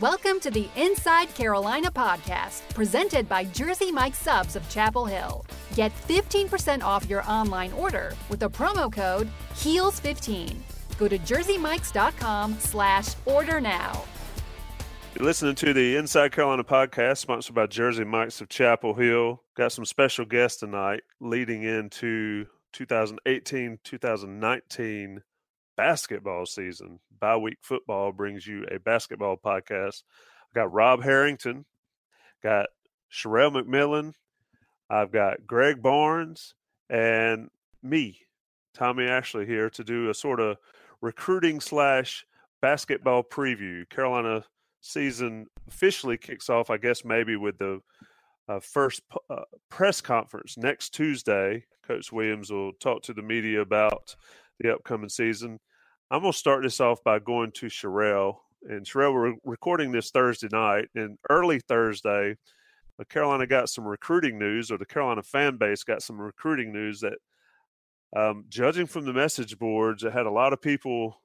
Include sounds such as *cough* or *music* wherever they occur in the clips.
Welcome to the Inside Carolina podcast, presented by Jersey Mike Subs of Chapel Hill. Get 15% off your online order with the promo code HEELS15. Go to jerseymikes.com slash order now. You're listening to the Inside Carolina podcast, sponsored by Jersey Mike's of Chapel Hill. Got some special guests tonight leading into 2018 2019 basketball season. Bye week football brings you a basketball podcast. I've got Rob Harrington, got Sherelle McMillan, I've got Greg Barnes, and me, Tommy Ashley, here to do a sort of recruiting slash basketball preview. Carolina season officially kicks off, I guess, maybe with the uh, first uh, press conference next Tuesday. Coach Williams will talk to the media about the upcoming season. I'm going to start this off by going to Sherelle. And Sherelle, we're recording this Thursday night. And early Thursday, uh, Carolina got some recruiting news, or the Carolina fan base got some recruiting news that, um, judging from the message boards, it had a lot of people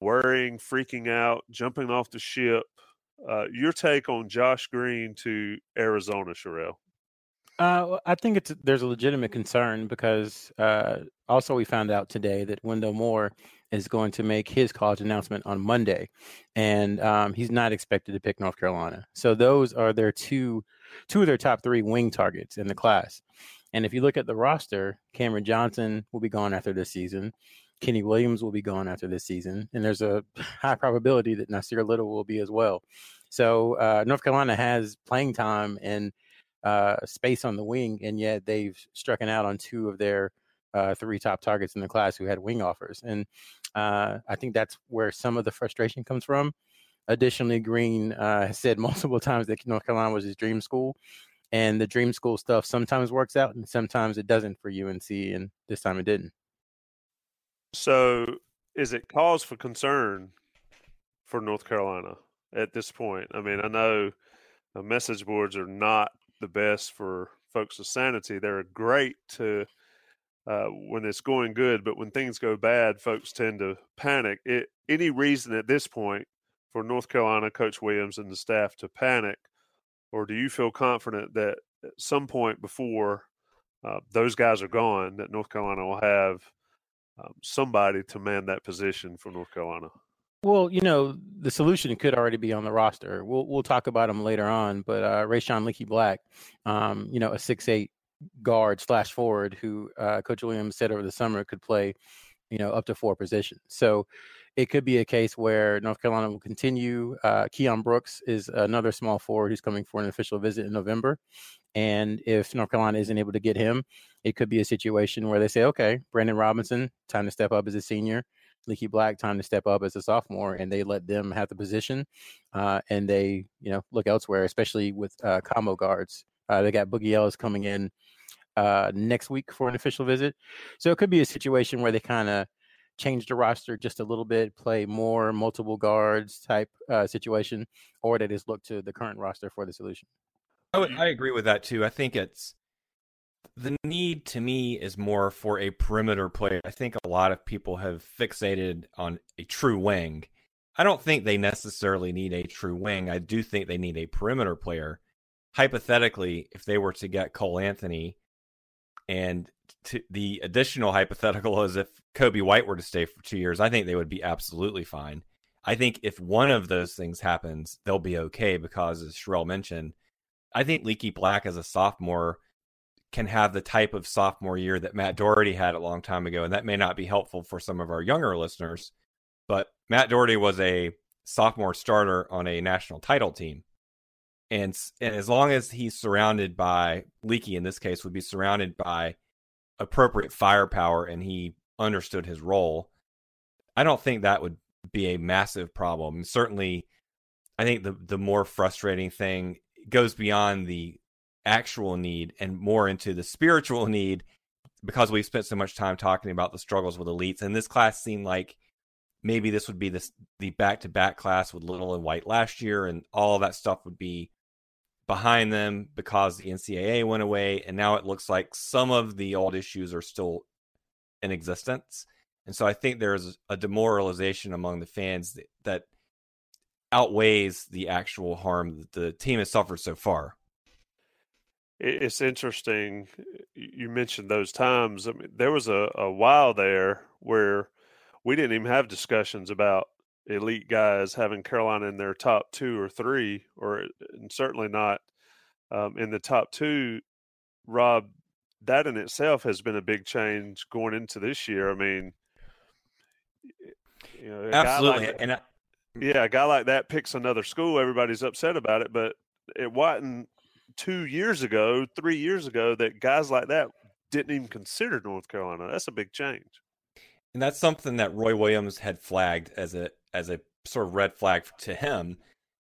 worrying, freaking out, jumping off the ship. Uh, your take on Josh Green to Arizona, Sherelle? Uh, I think it's there's a legitimate concern because uh, also we found out today that Wendell Moore is going to make his college announcement on Monday, and um, he's not expected to pick North Carolina. So those are their two two of their top three wing targets in the class. And if you look at the roster, Cameron Johnson will be gone after this season. Kenny Williams will be gone after this season, and there's a *laughs* high probability that Nassir Little will be as well. So uh, North Carolina has playing time and uh, space on the wing, and yet they've struck out on two of their uh, three top targets in the class who had wing offers, and uh, I think that's where some of the frustration comes from. Additionally, Green uh, has said *laughs* multiple times that North Carolina was his dream school, and the dream school stuff sometimes works out and sometimes it doesn't for UNC, and this time it didn't. So, is it cause for concern for North Carolina at this point? I mean, I know the message boards are not the best for folks' of sanity. They're great to uh, when it's going good, but when things go bad, folks tend to panic. It, any reason at this point for North Carolina Coach Williams and the staff to panic, or do you feel confident that at some point before uh, those guys are gone, that North Carolina will have um, somebody to man that position for North Carolina? Well, you know, the solution could already be on the roster. We'll we'll talk about him later on, but uh, Rechon Leaky Black, um, you know, a six eight guard slash forward who uh, Coach Williams said over the summer could play, you know, up to four positions. So it could be a case where North Carolina will continue. Uh, Keion Brooks is another small forward who's coming for an official visit in November. And if North Carolina isn't able to get him, it could be a situation where they say, okay, Brandon Robinson, time to step up as a senior. Leaky Black time to step up as a sophomore, and they let them have the position, uh, and they you know look elsewhere, especially with uh, combo guards. Uh, they got Boogie Ellis coming in uh, next week for an official visit, so it could be a situation where they kind of change the roster just a little bit, play more multiple guards type uh, situation, or they just look to the current roster for the solution. I, would, I agree with that too. I think it's the need to me is more for a perimeter player. I think a lot of people have fixated on a true wing. I don't think they necessarily need a true wing. I do think they need a perimeter player. Hypothetically, if they were to get Cole Anthony, and to, the additional hypothetical is if Coby White were to stay for two years, I think they would be absolutely fine. I think if one of those things happens, they'll be okay because, as Sherelle mentioned, I think Leaky Black as a sophomore can have the type of sophomore year that Matt Doherty had a long time ago. And that may not be helpful for some of our younger listeners, but Matt Doherty was a sophomore starter on a national title team. And, and as long as he's surrounded by Leaky, in this case, would be surrounded by appropriate firepower and he understood his role, I don't think that would be a massive problem. Certainly, I think the the more frustrating thing goes beyond the actual need and more into the spiritual need because we've spent so much time talking about the struggles with elites. And this class seemed like maybe this would be this the back to back class with little and white last year and all that stuff would be behind them because the ncaa went away. And now it looks like some of the old issues are still in existence. And so i think there's a demoralization among the fans that, that outweighs the actual harm that the team has suffered so far it's interesting you mentioned those times I mean, there was a, a while there where we didn't even have discussions about elite guys having Carolina in their top two or three, or and certainly not um, in the top two. Rob, that in itself has been a big change going into this year. I mean, you know, absolutely, like, and I, yeah, a guy like that picks another school, everybody's upset about it, but it wasn't two years ago, three years ago that guys like that didn't even consider North Carolina. That's a big change and that's something that Roy Williams had flagged as a as a sort of red flag to him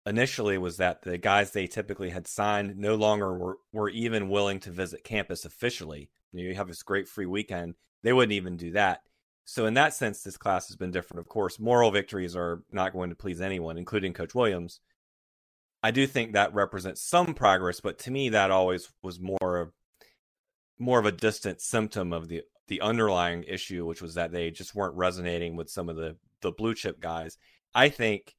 initially was that the guys they typically had signed no longer were, were even willing to visit campus officially. You, know, you have this great free weekend. They wouldn't even do that. So in that sense, this class has been different. Of course, moral victories are not going to please anyone, including Coach Williams. I do think that represents some progress, but to me, that always was more of more of a distant symptom of the the underlying issue, which was that they just weren't resonating with some of the the blue chip guys. I think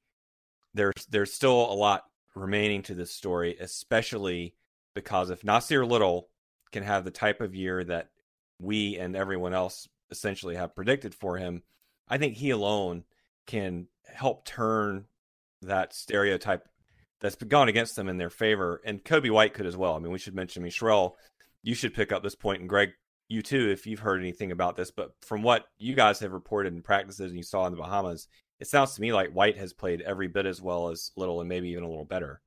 there's there's still a lot remaining to this story, especially because if Nassir Little can have the type of year that we and everyone else essentially have predicted for him, I think he alone can help turn that stereotype that's gone against them in their favor. And Coby White could as well. I mean, we should mention, I mean, you should pick up this point, and Greg you too if you've heard anything about this, but from what you guys have reported in practices and you saw in the Bahamas, it sounds to me like White has played every bit as well as Little and maybe even a little better.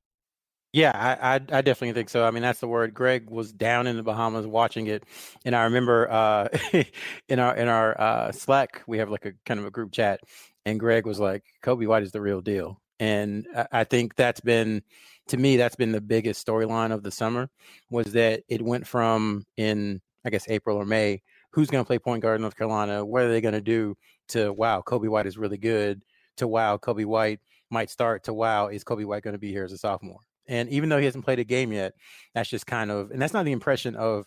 Yeah, I, I, I definitely think so. I mean, that's the word. Greg was down in the Bahamas watching it, and I remember uh, *laughs* in our in our uh, Slack we have like a kind of a group chat, and Greg was like, "Coby White is the real deal," and I, think that's been to me that's been the biggest storyline of the summer was that it went from in I guess April or May, who's going to play point guard in North Carolina? What are they going to do to wow, Coby White is really good to wow, Coby White might start to wow, is Coby White going to be here as a sophomore? And even though he hasn't played a game yet, that's just kind of, and that's not the impression of,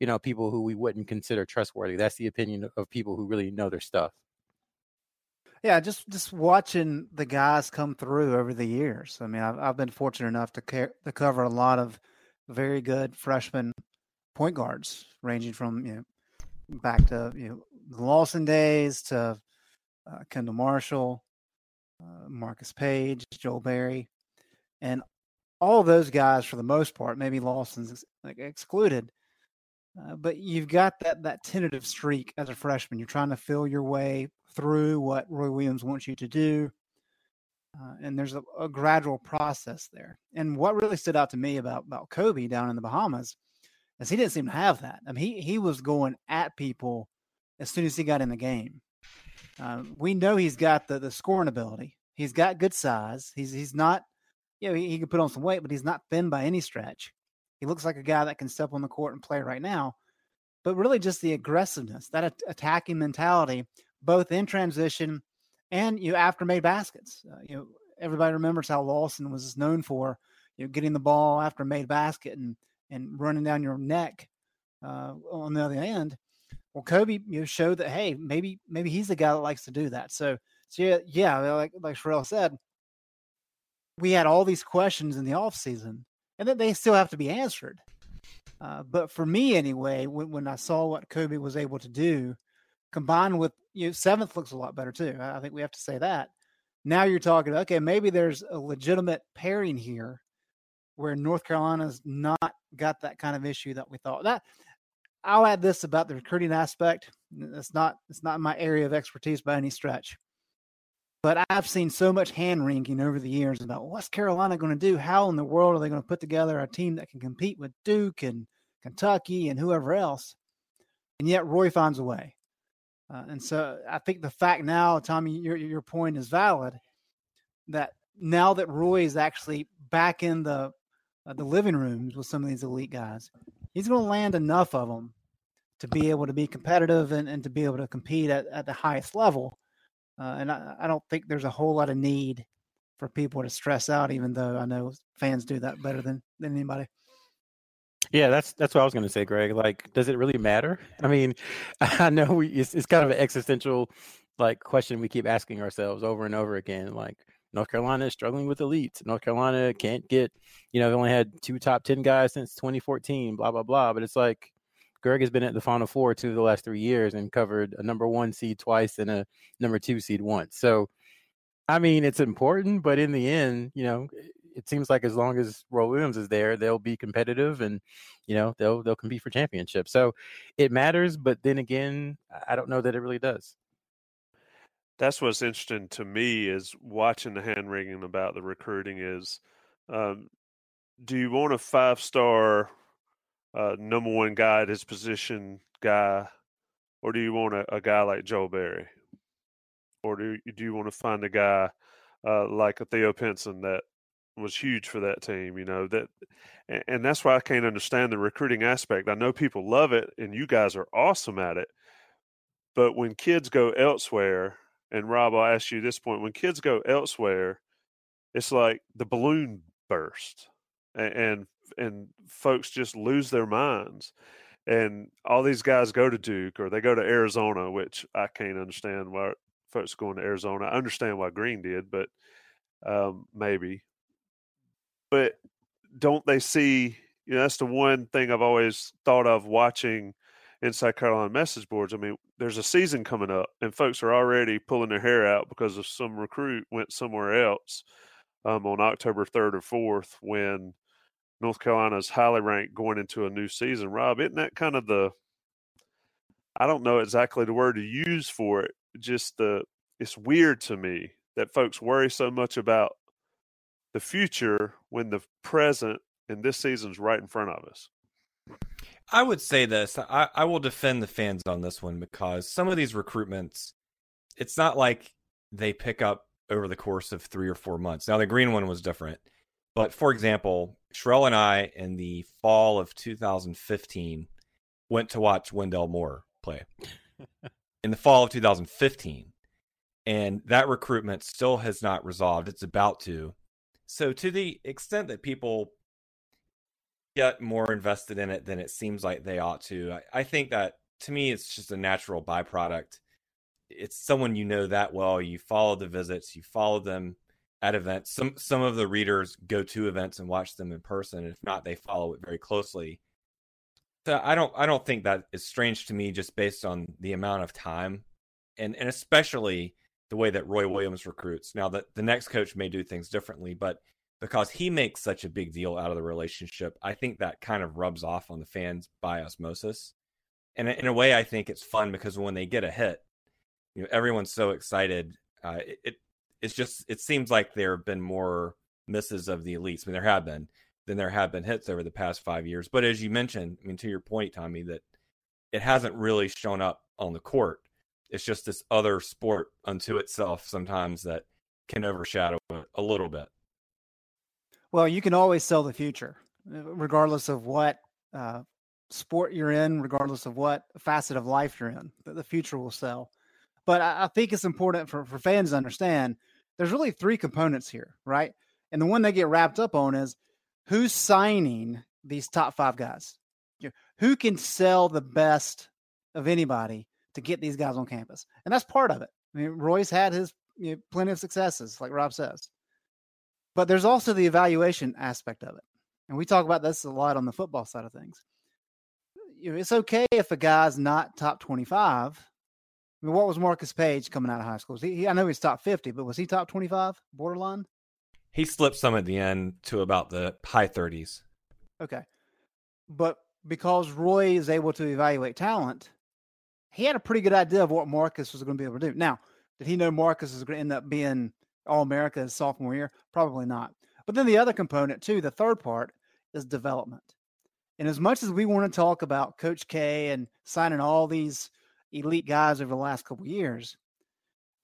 you know, people who we wouldn't consider trustworthy. That's the opinion of people who really know their stuff. Yeah, just just watching the guys come through over the years. I mean, I've, I've been fortunate enough to care, to cover a lot of very good freshman point guards, ranging from you know back to you know the Lawson days to uh, Kendall Marshall, uh, Marcus Paige, Joel Berry, and all those guys for the most part, maybe Lawson's like excluded. Uh, but you've got that that tentative streak as a freshman. You're trying to feel your way through what Roy Williams wants you to do, uh, and there's a, a, gradual process there. And what really stood out to me about about Coby down in the Bahamas is he didn't seem to have that. I mean, he he was going at people as soon as he got in the game. Uh, we know he's got the the scoring ability. He's got good size. He's he's not, you know, he, he can put on some weight, but he's not thin by any stretch. He looks like a guy that can step on the court and play right now. But really, just the aggressiveness, that attacking mentality, both in transition and you know, after made baskets. Uh, you know, everybody remembers how Lawson was known for, you know, getting the ball after made basket and and running down your neck uh, on the other end. Well, Coby you know, showed that hey, maybe maybe he's the guy that likes to do that. So, so yeah, yeah, like like Sherrell said, we had all these questions in the off season, and that they still have to be answered. Uh, but for me, anyway, when, when I saw what Coby was able to do, combined with you know, seventh looks a lot better too. I think we have to say that. Now you're talking, okay, maybe there's a legitimate pairing here where North Carolina's not got that kind of issue that we thought. That I'll add this about the recruiting aspect. It's not it's not my area of expertise by any stretch. But I've seen so much hand wringing over the years about what's Carolina going to do? How in the world are they going to put together a team that can compete with Duke and Kentucky and whoever else? And yet Roy finds a way. Uh, and so I think the fact now, Tommy, your your point is valid. That now that Roy is actually back in the uh, the living rooms with some of these elite guys, he's going to land enough of them to be able to be competitive and, and to be able to compete at, at the highest level. Uh, and I, I don't think there's a whole lot of need for people to stress out, even though I know fans do that better than, than anybody. Yeah, that's that's what I was going to say, Greg. Like, does it really matter? I mean, *laughs* I know we, it's, it's kind of an existential like question we keep asking ourselves over and over again. Like, North Carolina is struggling with elites. North Carolina can't get, you know, they only had two top ten guys since 2014. Blah blah blah. But it's like Greg has been at the Final Four two of the last three years and covered a number one seed twice and a number two seed once. So, I mean, it's important, but in the end, you know, it seems like as long as Roy Williams is there, they'll be competitive and you know they'll they'll compete for championships. So it matters, but then again, I don't know that it really does. That's what's interesting to me is watching the hand wringing about the recruiting. Is um, do you want a five star uh, number one guy at his position guy, or do you want a, a guy like Joe Barry, or do do you want to find a guy uh, like a Theo Pinson that was huge for that team. You know that, and that's why I can't understand the recruiting aspect. I know people love it, and you guys are awesome at it. But when kids go elsewhere, and Rob, I'll ask you this point: when kids go elsewhere, it's like the balloon burst, and and, and folks just lose their minds. And all these guys go to Duke or they go to Arizona, which I can't understand why folks going to Arizona. I understand why Green did, but um, maybe but don't they see? You know, that's the one thing I've always thought of watching inside Carolina message boards. I mean, there's a season coming up, and folks are already pulling their hair out because of some recruit went somewhere else um, on October 3rd or 4th when North Carolina is highly ranked going into a new season. Rob, isn't that kind of the I don't know exactly the word to use for it. Just the it's weird to me that folks worry so much about the future when the present and this season's right in front of us? I would say this. I, I will defend the fans on this one because some of these recruitments, it's not like they pick up over the course of three or four months. Now, the green one was different. But for example, Sherrell and I, in the fall of 2015, went to watch Wendell Moore play *laughs* in the fall of 2015. And that recruitment still has not resolved. It's about to. So, to the extent that people get more invested in it than it seems like they ought to, I, I think that to me, it's just a natural byproduct. It's someone you know that well. You follow the visits, you follow them at events. Some some of the readers go to events and watch them in person. If not, they follow it very closely. So I don't I don't think that is strange to me just based on the amount of time and and especially the way that Roy Williams recruits. Now that the next coach may do things differently, but because he makes such a big deal out of the relationship, I think that kind of rubs off on the fans by osmosis. And in a way, I think it's fun because when they get a hit, you know, everyone's so excited. Uh, it, it it's just it seems like there have been more misses of the elites. I mean, there have been than there have been hits over the past five years. But as you mentioned, I mean, to your point, Tommy, that it hasn't really shown up on the court it's just this other sport unto itself sometimes that can overshadow it a little bit. Well, you can always sell the future, uh, regardless of what uh, sport you're in, regardless of what facet of life you're in. The future will sell. But I, I think it's important for, for fans to understand there's really three components here, right? And the one they get wrapped up on is who's signing these top five guys? Who can sell the best of anybody to get these guys on campus. And that's part of it. I mean, Roy's had his you know, plenty of successes, like Rob says. But there's also the evaluation aspect of it. And we talk about this a lot on the football side of things. You know, it's okay if a guy's not top 25. I mean, what was Marcus Paige coming out of high school? He, he, I know he's top 50, but was he top 25 borderline? He slipped some at the end to about the high 30s. Okay. But because Roy is able to evaluate talent, he had a pretty good idea of what Marcus was going to be able to do. Now, did he know Marcus was going to end up being All America his sophomore year? Probably not. But then the other component, too, the third part is development. And as much as we want to talk about Coach K and signing all these elite guys over the last couple years.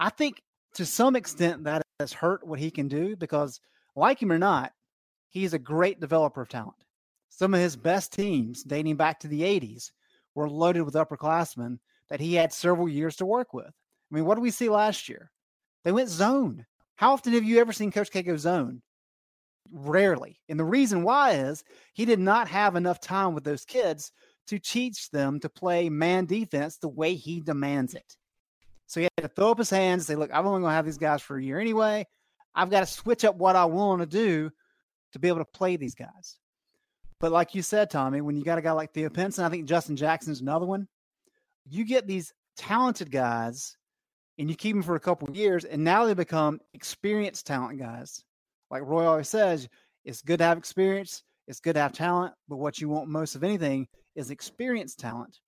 I think to some extent that has hurt what he can do because, like him or not, he's a great developer of talent. Some of his best teams, dating back to the 80s, were loaded with upperclassmen that he had several years to work with. I mean, what did we see last year? They went zone. How often have you ever seen Coach K go zone? Rarely. And the reason why is he did not have enough time with those kids to teach them to play man defense the way he demands it. So he had to throw up his hands and say, Look, I'm only going to have these guys for a year anyway. I've got to switch up what I want to do to be able to play these guys. But like you said, Tommy, when you got a guy like Theo Pinson, I think Justin Jackson's another one. You get these talented guys and you keep them for a couple of years, and now they become experienced talent guys. Like Roy always says, it's good to have experience, it's good to have talent, but what you want most of anything is experienced talent.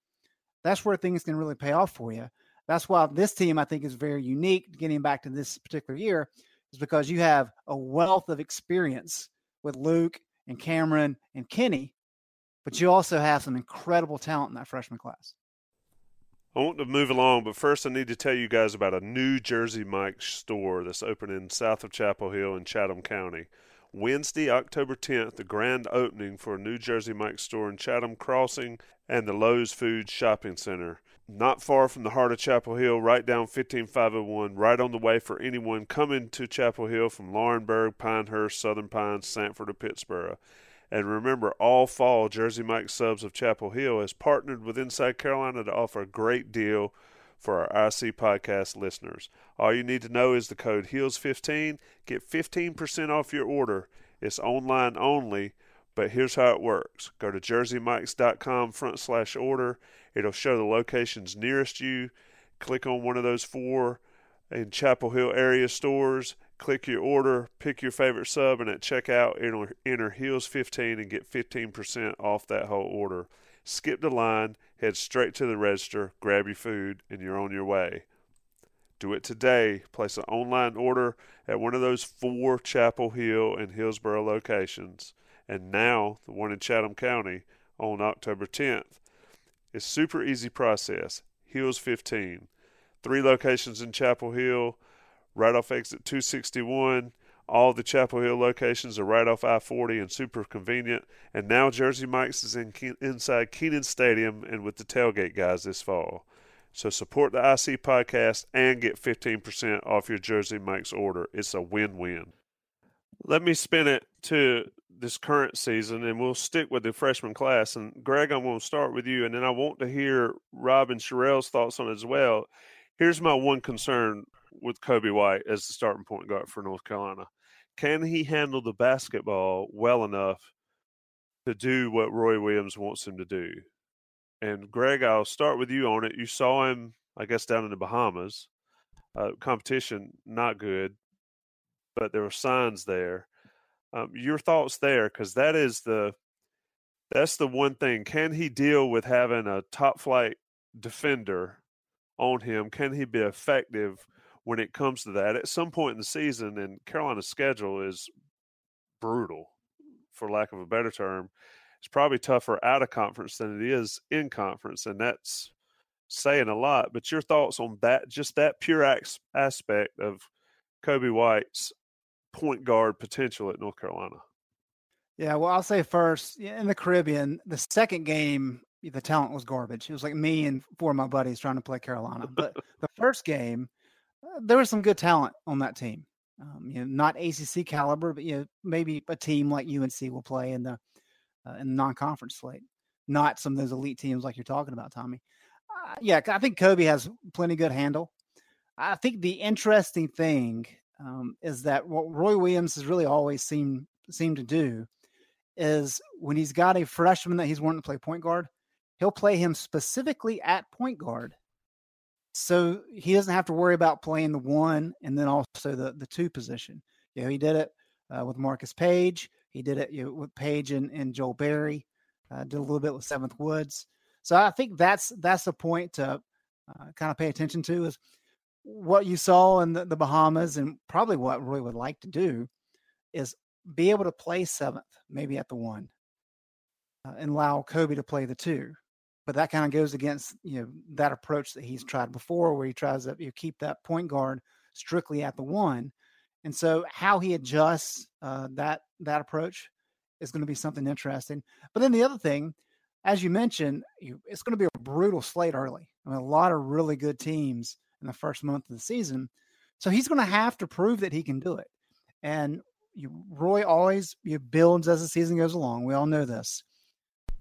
That's where things can really pay off for you. That's why this team I think is very unique. Getting back to this particular year is because you have a wealth of experience with Luke and Cameron and Kenny, but you also have some incredible talent in that freshman class. I want to move along, but first I need to tell you guys about a new Jersey Mike's store that's opening south of Chapel Hill in Chatham County. Wednesday, October 10th, the grand opening for a New Jersey Mike's store in Chatham Crossing and the Lowe's Food Shopping Center. Not far from the heart of Chapel Hill, right down 15501, right on the way for anyone coming to Chapel Hill from Laurinburg, Pinehurst, Southern Pines, Sanford, or Pittsboro. And remember, all fall, Jersey Mike Subs of Chapel Hill has partnered with Inside Carolina to offer a great deal for our IC podcast listeners. All you need to know is the code HEELS15. Get 15% off your order. It's online only, but here's how it works go to jerseymikes.com front slash order. It'll show the locations nearest you. Click on one of those four in Chapel Hill area stores Click your order, pick your favorite sub, and at checkout, enter, enter HEELS15 and get 15% off that whole order. Skip the line, head straight to the register, grab your food, and you're on your way. Do it today. Place an online order at one of those four Chapel Hill and Hillsborough locations, and now the one in Chatham County on October 10th. It's super easy process. Heels 15. Three locations in Chapel Hill, right off exit 261. All the Chapel Hill locations are right off I 40 and super convenient. And now Jersey Mike's is in, inside Kenan Stadium and with the tailgate guys this fall. So support the IC podcast and get 15% off your Jersey Mike's order. It's a win win. Let me spin it to this current season and we'll stick with the freshman class. And Greg, I'm going to start with you and then I want to hear Rob and Sherelle's thoughts on it as well. Here's my one concern with Coby White as the starting point guard for North Carolina. Can he handle the basketball well enough to do what Roy Williams wants him to do? And Greg, I'll start with you on it. You saw him, I guess, down in the Bahamas. Uh, competition not good, but there were signs there. Um, your thoughts there, because that is the that's the one thing. Can he deal with having a top flight defender on him? Can he be effective when it comes to that. At some point in the season, and Carolina's schedule is brutal, for lack of a better term. It's probably tougher out of conference than it is in conference, and that's saying a lot. But your thoughts on that, just that pure aspect of Coby White's point guard potential at North Carolina? Yeah, well, I'll say first in the Caribbean, the second game, the talent was garbage. It was like me and four of my buddies trying to play Carolina. But the first game, there was some good talent on that team. Um, you know, not ACC caliber, but you know, maybe a team like UNC will play in the uh, in the non-conference slate. Not some of those elite teams like you're talking about, Tommy. Uh, yeah, I think Coby has plenty good handle. I think the interesting thing um, is that what Roy Williams has really always seemed seemed to do is when he's got a freshman that he's wanting to play point guard, he'll play him specifically at point guard so he doesn't have to worry about playing the one and then also the the two position. You know, he did it uh, with Marcus Paige. He did it you know, with Paige and, and Joel Berry. Uh, did a little bit with Seventh Woods. So I think that's that's the point to uh, kind of pay attention to is what you saw in the, the Bahamas and probably what Roy would like to do is be able to play seventh, maybe at the one, uh, and allow Coby to play the two. But that kind of goes against you know that approach that he's tried before, where he tries to you know, keep that point guard strictly at the one. And so, how he adjusts uh, that that approach is going to be something interesting. But then the other thing, as you mentioned, you, it's going to be a brutal slate early. I mean, a lot of really good teams in the first month of the season. So he's going to have to prove that he can do it. And you, Roy always you builds as the season goes along. We all know this.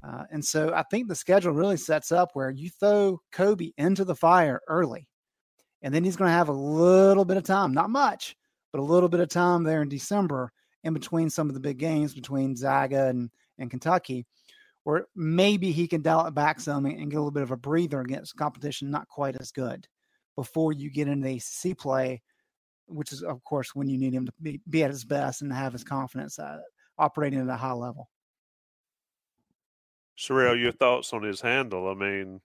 Uh, and so I think the schedule really sets up where you throw Coby into the fire early, and then he's going to have a little bit of time, not much, but a little bit of time there in December in between some of the big games between Zaga and, and Kentucky, where maybe he can dial it back some and get a little bit of a breather against competition not quite as good before you get into the ACC play, which is, of course, when you need him to be, be at his best and have his confidence uh, operating at a high level. Sherelle, your thoughts on his handle? I mean,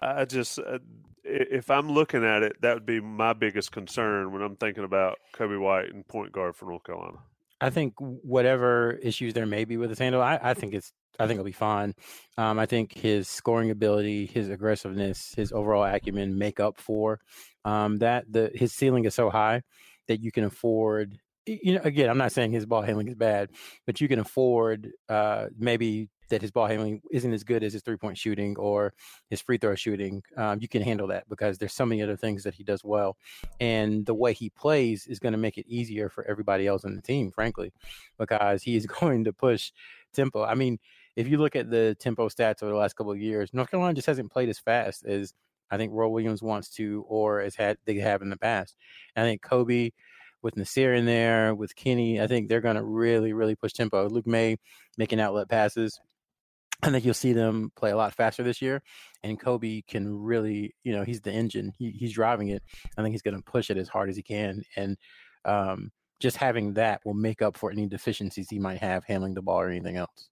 I just, uh, if I'm looking at it, that would be my biggest concern when I'm thinking about Coby White and point guard for North Carolina. I think whatever issues there may be with his handle, I, I think it's I think it'll be fine. Um, I think his scoring ability, his aggressiveness, his overall acumen make up for um, that. The his ceiling is so high that you can afford. You know, again, I'm not saying his ball handling is bad, but you can afford uh, maybe that his ball handling isn't as good as his three point shooting or his free throw shooting, um, you can handle that because there's so many other things that he does well. And the way he plays is going to make it easier for everybody else on the team, frankly, because he is *laughs* going to push tempo. I mean, if you look at the tempo stats over the last couple of years, North Carolina just hasn't played as fast as I think Roy Williams wants to or as had they have in the past. And I think Coby with Nassir in there, with Kenny, I think they're going to really, really push tempo. Luke Maye making outlet passes. I think you'll see them play a lot faster this year, and Coby can really, you know, he's the engine. He, he's driving it. I think he's going to push it as hard as he can, and um, just having that will make up for any deficiencies he might have handling the ball or anything else.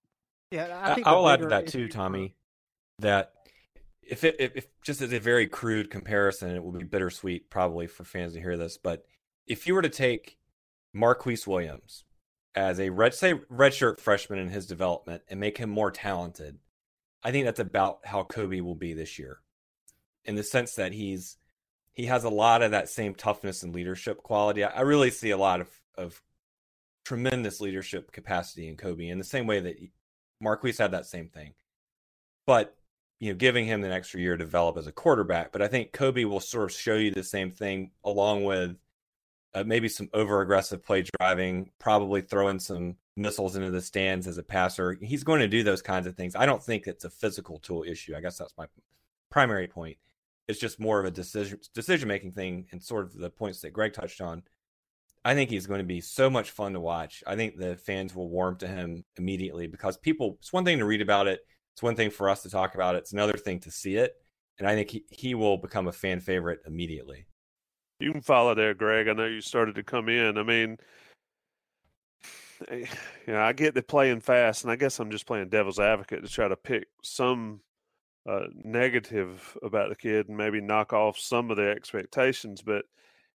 Yeah, I think I'll add to that too, Tommy. That if it if, if just as a very crude comparison, it will be bittersweet probably for fans to hear this, but if you were to take Marquise Williams, as a red say redshirt freshman in his development and make him more talented, I think that's about how Coby will be this year. In the sense that he's he has a lot of that same toughness and leadership quality. I, really see a lot of of tremendous leadership capacity in Coby in the same way that Marquise had that same thing. But you know, giving him an extra year to develop as a quarterback. But I think Coby will sort of show you the same thing along with uh, maybe some over aggressive play driving, probably throwing some missiles into the stands as a passer. He's going to do those kinds of things. I don't think it's a physical tool issue. I guess that's my primary point. It's just more of a decision decision making thing and sort of the points that Greg touched on. I think he's going to be so much fun to watch. I think the fans will warm to him immediately because people it's one thing to read about it, it's one thing for us to talk about it, it's another thing to see it. And I think he, he will become a fan favorite immediately. You can follow there, Greg. I know you started to come in. I mean, you know, I get the playing fast, and I guess I'm just playing devil's advocate to try to pick some uh, negative about the kid and maybe knock off some of the expectations. But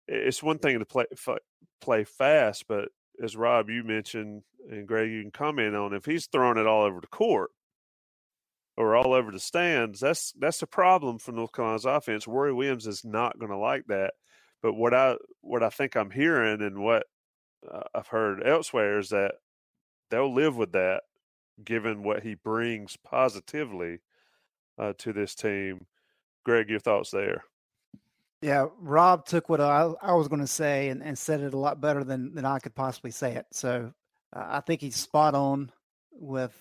it's one thing to play play fast, but as Rob you mentioned, and Greg, you can comment on if he's throwing it all over the court or all over the stands. That's that's a problem for North Carolina's offense. Roy Williams is not going to like that. But what I what I think I'm hearing and what uh, I've heard elsewhere is that they'll live with that, given what he brings positively uh, to this team. Greg, your thoughts there? Yeah, Rob took what I, I was going to say and, and said it a lot better than, than I could possibly say it. So uh, I think he's spot on with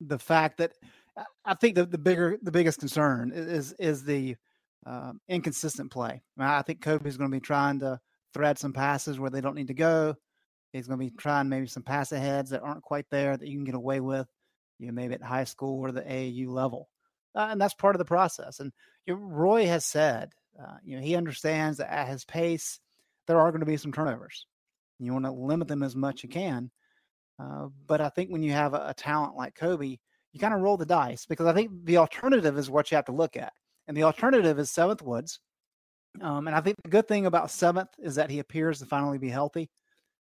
the fact that I think the, the bigger the biggest concern is is the um, inconsistent play. I, think Coby's going to be trying to thread some passes where they don't need to go. He's going to be trying maybe some pass aheads that aren't quite there that you can get away with, you know, maybe at high school or the AAU level. Uh, and that's part of the process. And you know, Roy has said, uh, you know, he understands that at his pace, there are going to be some turnovers. You want to limit them as much as you can. Uh, but I think when you have a, a talent like Coby, you kind of roll the dice because I think the alternative is what you have to look at. And the alternative is Seventh Woods. Um, and I think the good thing about Seventh is that he appears to finally be healthy.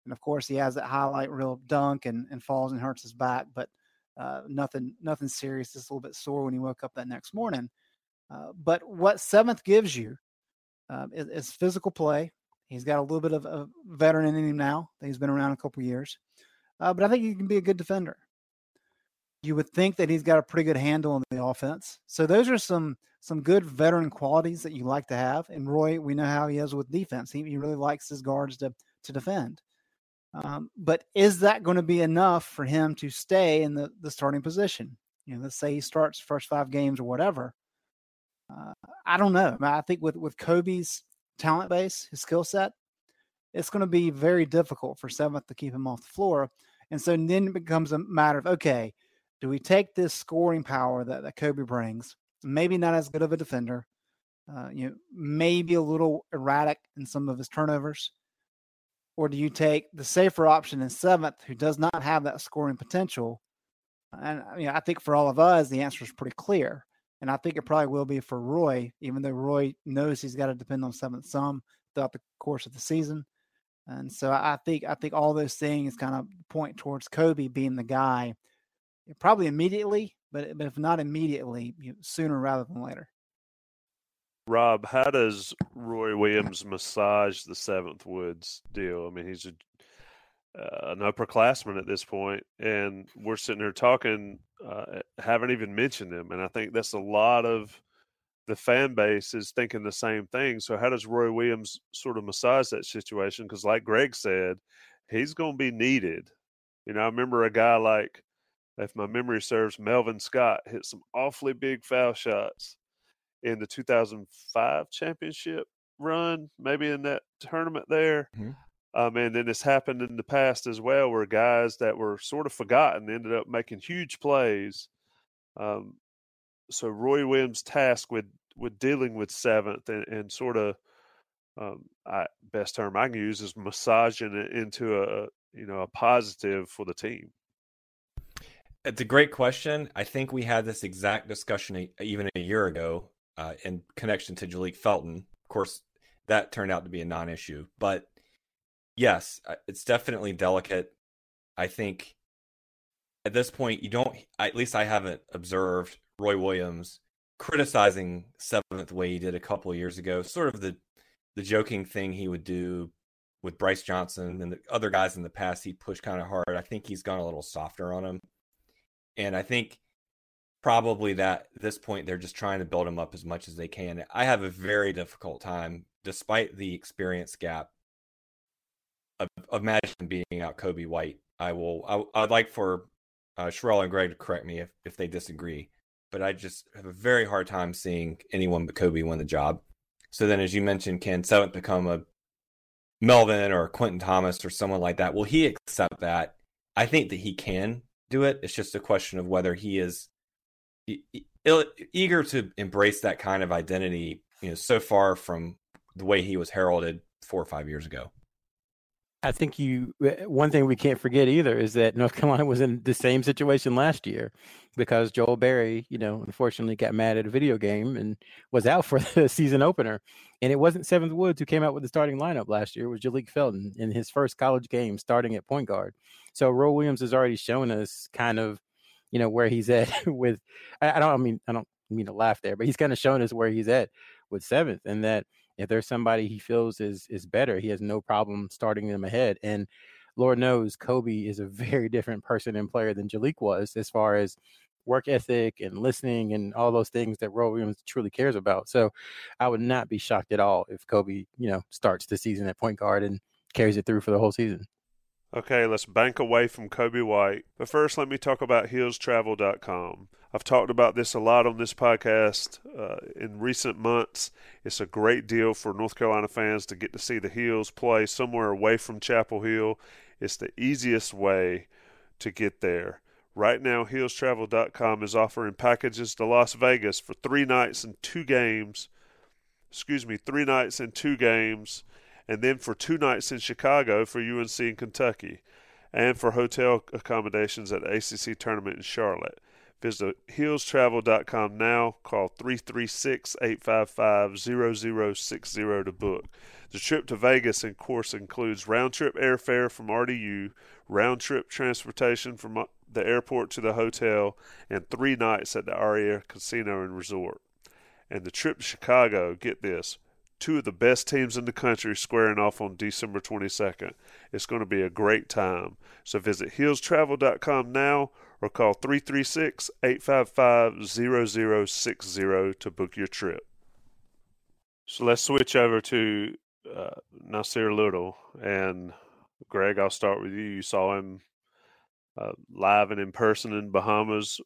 And of course, he has that highlight reel dunk and, and falls and hurts his back. But Uh, nothing, nothing serious. Just a little bit sore when he woke up that next morning. Uh, but what seventh gives you um, is, is, physical play. He's got a little bit of a veteran in him now. He's been around a couple years, uh, but I think he can be a good defender. You would think that he's got a pretty good handle on the offense. So those are some some good veteran qualities that you like to have. And Roy, we know how he is with defense. He, he really likes his guards to to defend. Um, but is that going to be enough for him to stay in the, the starting position? You know, let's say he starts first five games or whatever. Uh, I don't know. I think with with Coby's talent base, his skill set, it's going to be very difficult for seventh to keep him off the floor. And so then it becomes a matter of okay, do we take this scoring power that, that Coby brings? Maybe not as good of a defender, uh, you know, maybe a little erratic in some of his turnovers, or do you take the safer option in seventh, who does not have that scoring potential? And you know, I think for all of us, the answer is pretty clear. And I think it probably will be for Roy, even though Roy knows he's got to depend on seventh some throughout the course of the season. And so I think I think all those things kind of point towards Coby being the guy, probably immediately, but but if not immediately, you know, sooner rather than later. Rob, how does Roy Williams massage the Seventh Woods deal? I mean, he's a, uh, an upperclassman at this point, and we're sitting here talking, uh, haven't even mentioned him, and I think that's a lot of the fan base is thinking the same thing. So, how does Roy Williams sort of massage that situation? Because, like Greg said, he's going to be needed. You know, I remember a guy like, if my memory serves, Melvin Scott hit some awfully big foul shots in the 2005 championship run, maybe in that tournament there. Mm-hmm. Um, and then it's happened in the past as well, where guys that were sort of forgotten ended up making huge plays. Um, so Roy Williams' task with with dealing with seventh and, and sort of um, I, best term I can use is massaging it into a you know a positive for the team. It's a great question. I think we had this exact discussion a, even a year ago uh, in connection to Jalek Felton. Of course, that turned out to be a non-issue, but yes, it's definitely delicate. I think at this point, you don't. At least I haven't observed Roy Williams criticizing seventh way he did a couple years ago. Sort of the the joking thing he would do with Brice Johnson and the other guys in the past. He pushed kind of hard. I think he's gone a little softer on him, and I think probably that at this point they're just trying to build him up as much as they can. I have a very difficult time, despite the experience gap, of, of imagine being out Coby White. I will. I, would like for uh, Sherrell and Greg to correct me if if they disagree, but I just have a very hard time seeing anyone but Coby win the job. So then, as you mentioned, can Seventh become a Melvin or Quentin Thomas or someone like that? Will he accept that? I think that he can do it. It's just a question of whether he is eager to embrace that kind of identity, you know, so far from the way he was heralded four or five years ago. I think you eh, one thing we can't forget either is that North *laughs* Carolina was in the same situation last year because Joel Berry, you know, unfortunately got mad at a video game and was out for *laughs* the season opener. And it wasn't Seventh Woods who came out with the starting lineup last year. It was Jalek Felton in his first college game starting at point guard. So Roy Williams has already shown us kind of you know, where he's *laughs* at with I don't I mean I don't mean to laugh there, but he's kind of shown us where he's at with seventh and that if there's somebody he feels is is better, he has no problem starting them ahead. And Lord knows Coby is a *laughs* very different person and player than Jalek was as far as work ethic and listening and all those things that Roy Williams truly cares about. So I would not be shocked at all if Coby, you know, starts the season at point guard and carries it through for the whole season. Okay, let's bank away from Coby White. But first, let me talk about heelstravel.com. I've talked about this a lot on this podcast uh, in recent months. It's a great deal for North Carolina fans to get to see the Heels play somewhere away from Chapel Hill. It's the easiest way to get there. Right now, heelstravel.com is offering packages to Las Vegas for three nights and two games. Excuse me, three nights and two games and then for two nights in Chicago for UNC and Kentucky, and for hotel accommodations at ACC tournament in Charlotte. Visit heelstravel.com now. Call 336 855 0060 to book. The trip to Vegas, of course, includes round trip airfare from RDU, round trip transportation from uh, the airport to the hotel, and three nights at the Aria Casino and Resort. And the trip to Chicago, get this, two of the best teams in the country squaring off on December 22nd. It's going to be a great time. So visit heelstravel.com now or call 336 855 0060 to book your trip. So let's switch over to uh, Nassir Little. And Greg, I'll start with you. You saw him uh, live and in person in Bahamas.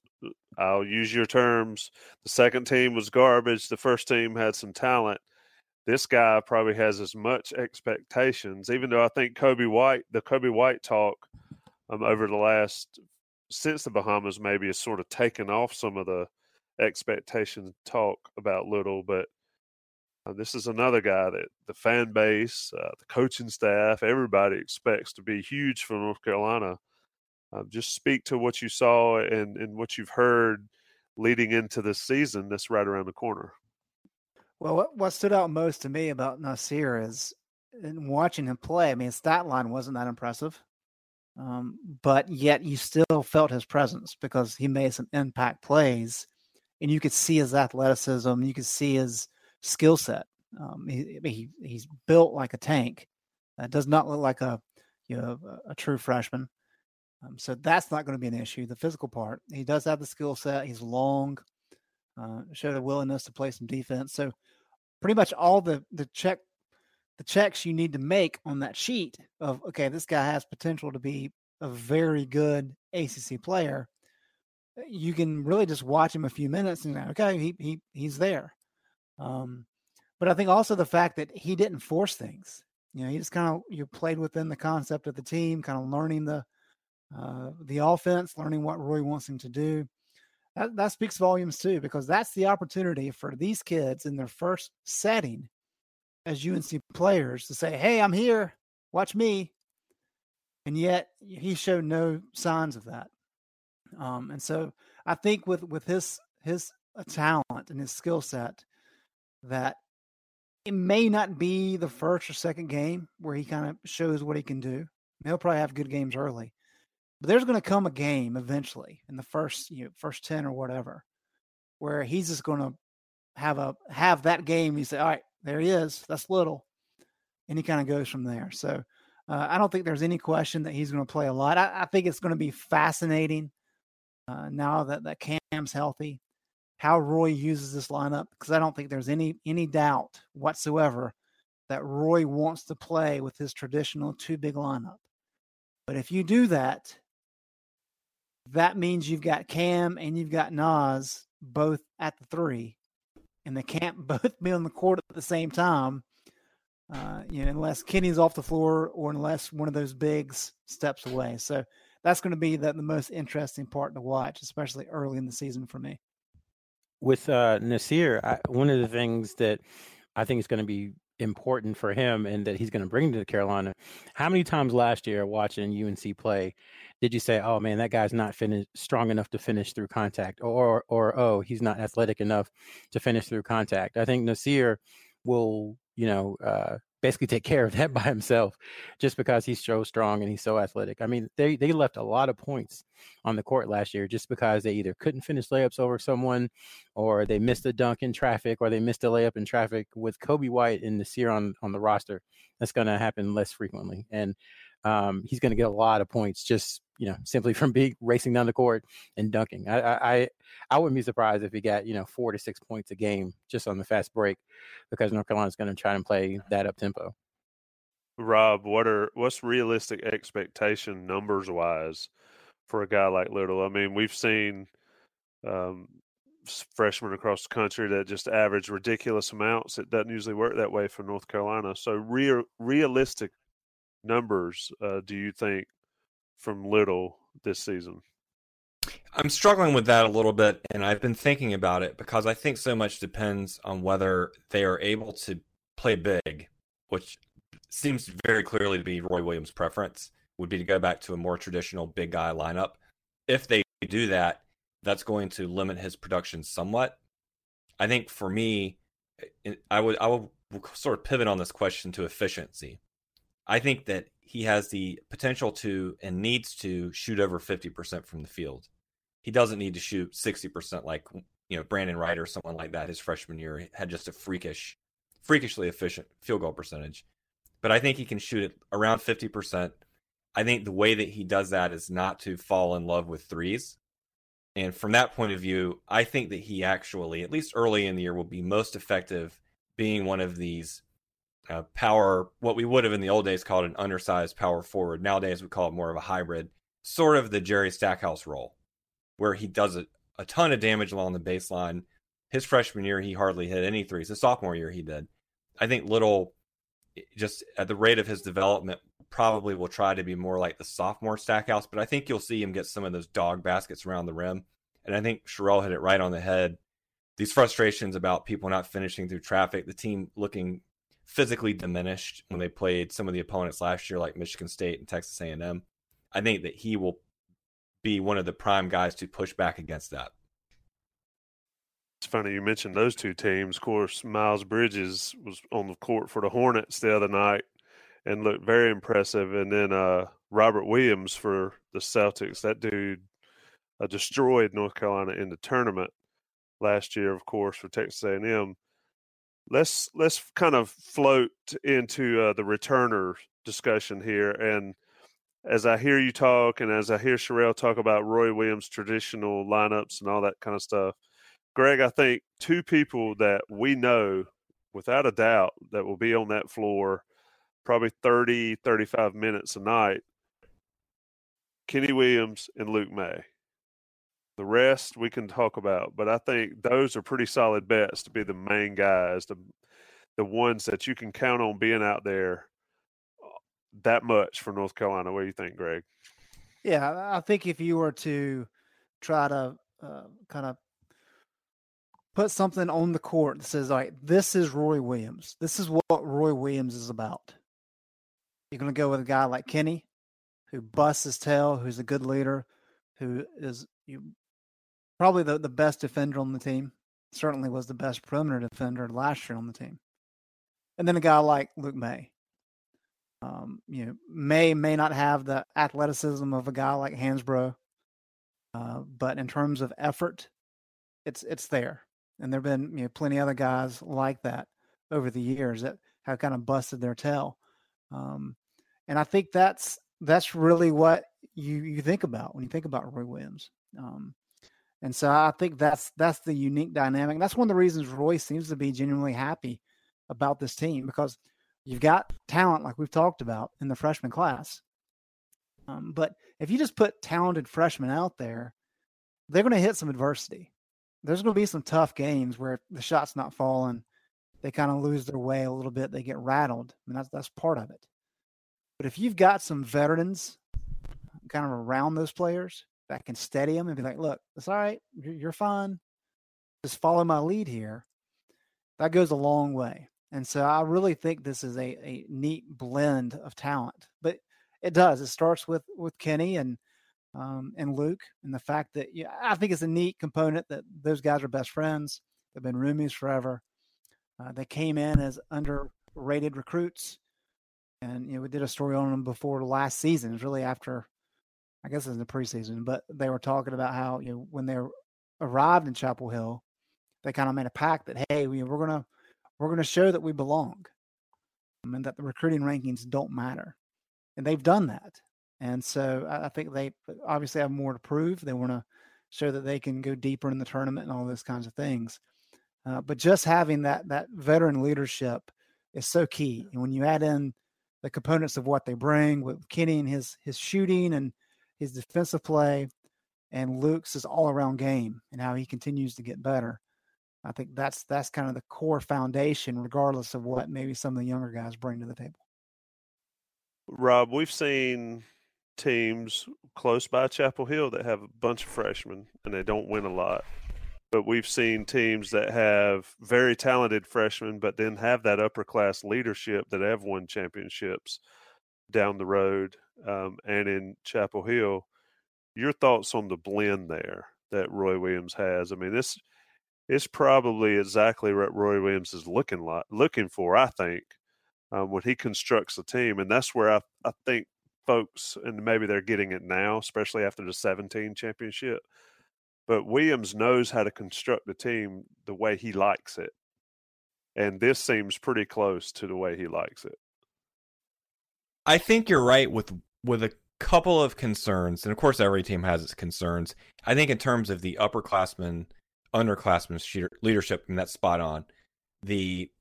I'll use your terms. The second team was garbage. The first team had some talent. This guy probably has as much expectations, even though I think Coby White, the Coby White talk um, over the last since the Bahamas maybe has sort of taken off some of the expectation talk about Little, but uh, this is another guy that the fan base, uh, the coaching staff, everybody expects to be huge for North Carolina. Uh, just speak to what you saw and, and what you've heard leading into this season that's right around the corner. Well, what, what stood out most to me about Nassir is in watching him play. I mean, his stat line wasn't that impressive, um, but yet you still felt his presence because he made some impact plays, and you could see his athleticism. You could see his skill set. Um, he, he he's built like a tank. Uh, does not look like a you know a, a true freshman. Um, so that's not going to be an issue. The physical part, he does have the skill set. He's long, uh, showed a willingness to play some defense. So pretty much all the the check the checks you need to make on that sheet of okay, this guy has potential to be a very good ACC player. You can really just watch him a few minutes and okay, he he he's there. Um, but I think also the fact that he didn't force things. You know, he just kind of you played within the concept of the team, kind of learning the uh, the offense, learning what Roy wants him to do. That, that speaks volumes too, because that's the opportunity for these kids in their first setting as UNC players to say, "Hey, I'm here. Watch me." And yet he showed no signs of that. Um, and so I think with with his his uh, talent and his skill set, that it may not be the first or second game where he kind of shows what he can do. He'll probably have good games early, but there's going to come a game eventually in the first you know first ten or whatever, where he's just going to have a have that game. He say, "All right, there he is. That's little," and he kind of goes from there. So uh, I don't think there's any question that he's going to play a lot. I, I think it's going to be fascinating uh, now that that Cam's healthy how Roy uses this lineup because I don't think there's any any doubt whatsoever that Roy wants to play with his traditional two big lineup. But if you do that, that means you've got Cam and you've got Nas both at the three, and they can't *laughs* both be on the court at the same time. Uh, you know, unless Kenny's off the floor or unless one of those bigs steps away. So that's going to be the, the most interesting part to watch, especially early in the season for me with uh, Nassir, I, one of the things that I think is going to be important for him and that he's going to bring to Carolina. How many times last year watching UNC play did you say, "Oh man, that guy's not strong enough to finish through contact," or or "Oh, he's not athletic enough to finish through contact"? I think Nassir will, you know, uh, basically take care of that *laughs* by himself just because he's so strong and he's so athletic. I mean, they they left a lot of points on the court last year just because they either couldn't finish layups over someone or they missed a dunk in traffic or they missed a layup in traffic with Coby White and Nassir on on the roster. That's going to happen less frequently. And um, he's going to get a lot of points just you know simply from being racing down the court and dunking. I, I I wouldn't be surprised if he got you know four to six points a game just on the fast break because North Carolina's going to try and play that up tempo. Rob, what are what's realistic expectation numbers wise for a guy like Little? I mean, we've seen um, freshmen across the country that just average ridiculous amounts. It doesn't usually work that way for North Carolina. So, real realistic numbers uh, do you think from Little this season? I'm struggling with that a little bit, and I've been thinking about it because I think so much depends on whether they are able to play big, which seems very clearly to be Roy Williams' preference, would be to go back to a more traditional big guy lineup. If they do that, that's going to limit his production somewhat. I think for me, I would I will sort of pivot on this question to efficiency. I think that he has the potential to and needs to shoot over 50% from the field. He doesn't need to shoot 60% like you know Brandon Wright or someone like that his freshman year had just a freakish freakishly efficient field goal percentage. But I think he can shoot it around 50%. I think the way that he does that is not to fall in love with threes. And from that point of view, I think that he actually, at least early in the year, will be most effective being one of these uh, power, what we would have in the old days called an undersized power forward. Nowadays, we call it more of a hybrid, sort of the Jerry Stackhouse role, where he does a, a ton of damage along the baseline. His freshman year, he hardly hit any threes. His sophomore year, he did. I think Little, just at the rate of his development, probably will try to be more like the sophomore Stackhouse, but I think you'll see him get some of those dog baskets around the rim. And I think Sherrell hit it right on the head. These frustrations about people not finishing through traffic, the team looking physically diminished when they played some of the opponents last year, like Michigan State and Texas A&M. I think that he will be one of the prime guys to push back against that. It's funny you mentioned those two teams. Of course, Miles Bridges was on the court for the Hornets the other night and looked very impressive. And then uh, Robert Williams for the Celtics. That dude uh, destroyed North Carolina in the tournament last year, of course, for Texas A&M. Let's let's kind of float into uh, the returner discussion here. And as I hear you talk, and as I hear Sherrell talk about Roy Williams' traditional lineups and all that kind of stuff, Greg, I think two people that we know without a doubt that will be on that floor probably 30, 35 minutes a night Kenny Williams and Luke Maye. The rest we can talk about, but I think those are pretty solid bets to be the main guys, the the ones that you can count on being out there uh, that much for North Carolina. What do you think, Greg? Yeah, I think if you were to try to uh, kind of put something on the court that says, "All right, this is Roy Williams. This is what Roy Williams is about." You're going to go with a guy like Kenny, who busts his tail, who's a good leader, who is you, probably the, the best defender on the team. Certainly was the best perimeter defender last year on the team. And then a guy like Luke Maye. Um, you know, Maye may not have the athleticism of a guy like Hansbrough, uh, but in terms of effort, it's it's there. And there've been you know plenty other guys like that over the years that have kind of busted their tail. Um, and I think that's that's really what you you think about when you think about Roy Williams. Um, and so I think that's that's the unique dynamic. That's one of the reasons Roy seems to be genuinely happy about this team because you've got talent like we've talked about in the freshman class. Um, but if you just put talented freshmen out there, they're going to hit some adversity. There's going to be some tough games where the shot's not falling, they kind of lose their way a little bit. They get rattled. I mean, that's that's part of it. But if you've got some veterans kind of around those players that can steady them and be like, look, it's all right. You're, fine. Just follow my lead here. That goes a long way. And so I really think this is a, a neat blend of talent. But it does. It starts with with Kenny and um, and Luke, and the fact that yeah, I think it's a neat component that those guys are best friends. They've been roomies forever. Uh, they came in as underrated recruits and you know we did a story on them before last season. It was really after, I guess it's in the preseason, but they were talking about how you know when they arrived in Chapel Hill, they kind of made a pact that hey, we, we're gonna we're gonna show that we belong, mean that the recruiting rankings don't matter, and they've done that. And so I, I think they obviously have more to prove. They want to show that they can go deeper in the tournament and all those kinds of things. Uh, but just having that that veteran leadership is so key. And when you add in the components of what they bring with Kenny and his his shooting and his defensive play, and Luke's his all around game and how he continues to get better. I think that's that's kind of the core foundation, regardless of what maybe some of the younger guys bring to the table. Rob, we've seen teams close by Chapel Hill that have a bunch of freshmen and they don't win a lot but we've seen teams that have very talented freshmen, but then have that upper class leadership that have won championships down the road um, and in Chapel Hill. Your thoughts on the blend there that Roy Williams has? I mean, this is probably exactly what Roy Williams is looking like, looking for. I think um, when he constructs a team, and that's where I, I think folks, and maybe they're getting it now, especially after the 17 championship. But Williams knows how to construct a team the way he likes it. And this seems pretty close to the way he likes it. I think you're right with with a couple of concerns, and of course every team has its concerns. I think in terms of the upperclassmen, underclassmen leadership, and that's spot on. The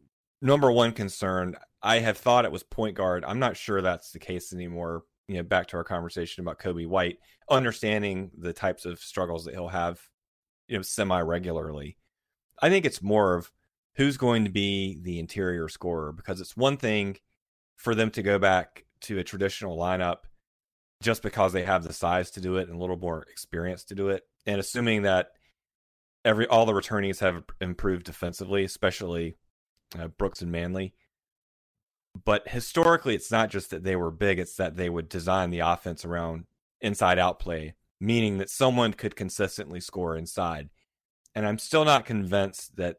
number one concern I have thought it was point guard. I'm not sure that's the case anymore. You know, back to our conversation about Coby White, understanding the types of struggles that he'll have, you know, semi regularly. I think it's more of who's going to be the interior scorer because it's one thing for them to go back to a traditional lineup just because they have the size to do it and a little more experience to do it. And assuming that every all the returnees have improved defensively, especially uh, Brooks and Manley. But historically, it's not just that they were big; it's that they would design the offense around inside out play, meaning that someone could consistently score inside. And I'm still not convinced that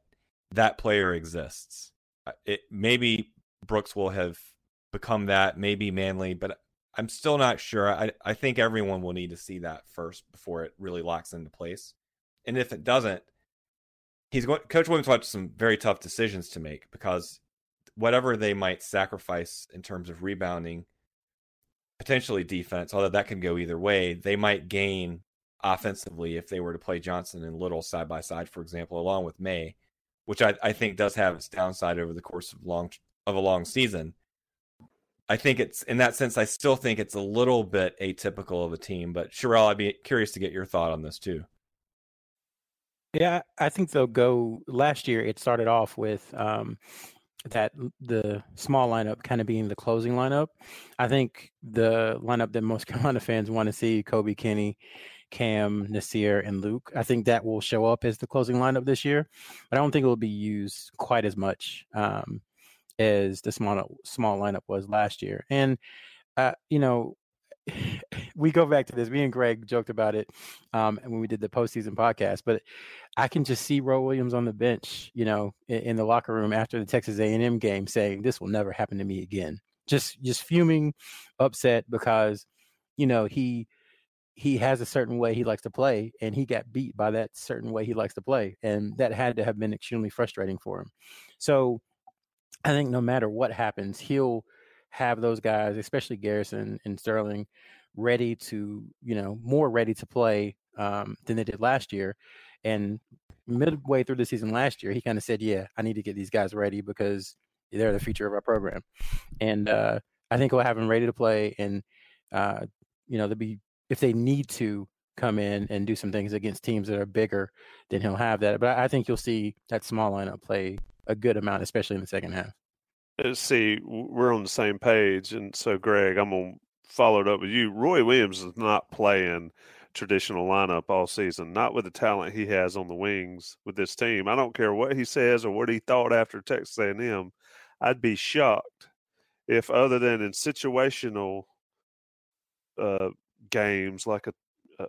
that player exists. Uh, it maybe Brooks will have become that, maybe Manley, but I'm still not sure. I, I think everyone will need to see that first before it really locks into place. And if it doesn't, he's going. Coach Williams will have some very tough decisions to make because whatever they might sacrifice in terms of rebounding, potentially defense, although that can go either way, they might gain offensively if they were to play Johnson and Little side by side, for example, along with Maye, which I, I think does have its downside over the course of long of a long season. I think it's in that sense. I still think it's a little bit atypical of a team, but Sherrell, I'd be curious to get your thought on this too. Yeah, I think they'll go. Last year, it started off with um, that the small lineup kind of being the closing lineup. I think the lineup that most *laughs* Carolina fans want to see: Coby, Kenny, Cam, Nassir, and Luke. I think that will show up as the closing lineup this year, but I don't think it will be used quite as much. Um, as the small small lineup was last year. And uh, you know, *sighs* we go back to this. Me and Greg joked about it um, when we did the postseason podcast, but I can just see Roy Williams on the bench, you know, in, in the locker room after the Texas A&M game, saying, "This will never happen to me again." Just just fuming, upset because you know he he has a certain way he likes to play and he got beat by that certain way he likes to play and that had to have been extremely frustrating for him so I think no matter what happens, he'll have those guys, especially Garrison and Sterling, ready to, you know, more ready to play um, than they did last year. And midway through the season last year, he kind of said, "Yeah, I need to get these guys ready because they're the future of our program." And uh, I think we'll have them ready to play, and uh, you know, they'll be if they need to come in and do some things against teams that are bigger, then he'll have that. But I think you'll see that small lineup play a good amount, especially in the second half. Uh, see, we're on the same page, and so Greg, I'm gonna follow it up with you. Roy Williams is not playing traditional lineup all season, not with the talent he has on the wings with this team. I don't care what he says or what he thought after Texas A&M. I'd be shocked if, other than in situational uh, games like a,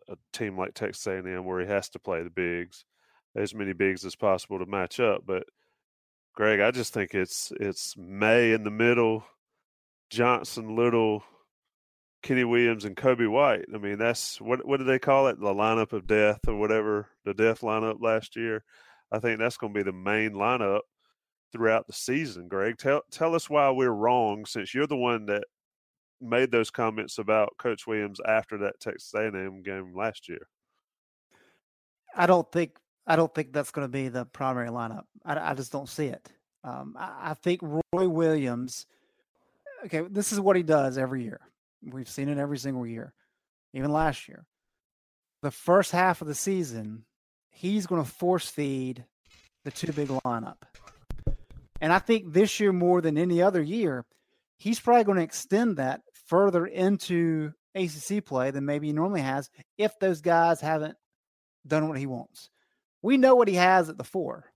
a team like Texas A&M where he has to play the bigs, as many bigs as possible to match up, but – Greg, I just think it's it's Maye in the middle, Johnson, Little, Kenny Williams, and Coby White. I mean, that's what what do they call it? The lineup of death or whatever, the death lineup last year. I think that's going to be the main lineup throughout the season. Greg, tell tell us why we're wrong, since you're the one that made those comments about Coach Williams after that Texas A&M game last year. I don't think I don't think that's going to be the primary lineup. I, I just don't see it. Um, I, I, think Roy Williams. Okay, this is what he does every year. We've seen it every single year, even last year. The first half of the season, he's going to force feed the two big lineup. And I think this year more than any other year, he's probably going to extend that further into ACC play than maybe he normally has if those guys haven't done what he wants we know what he has at the four.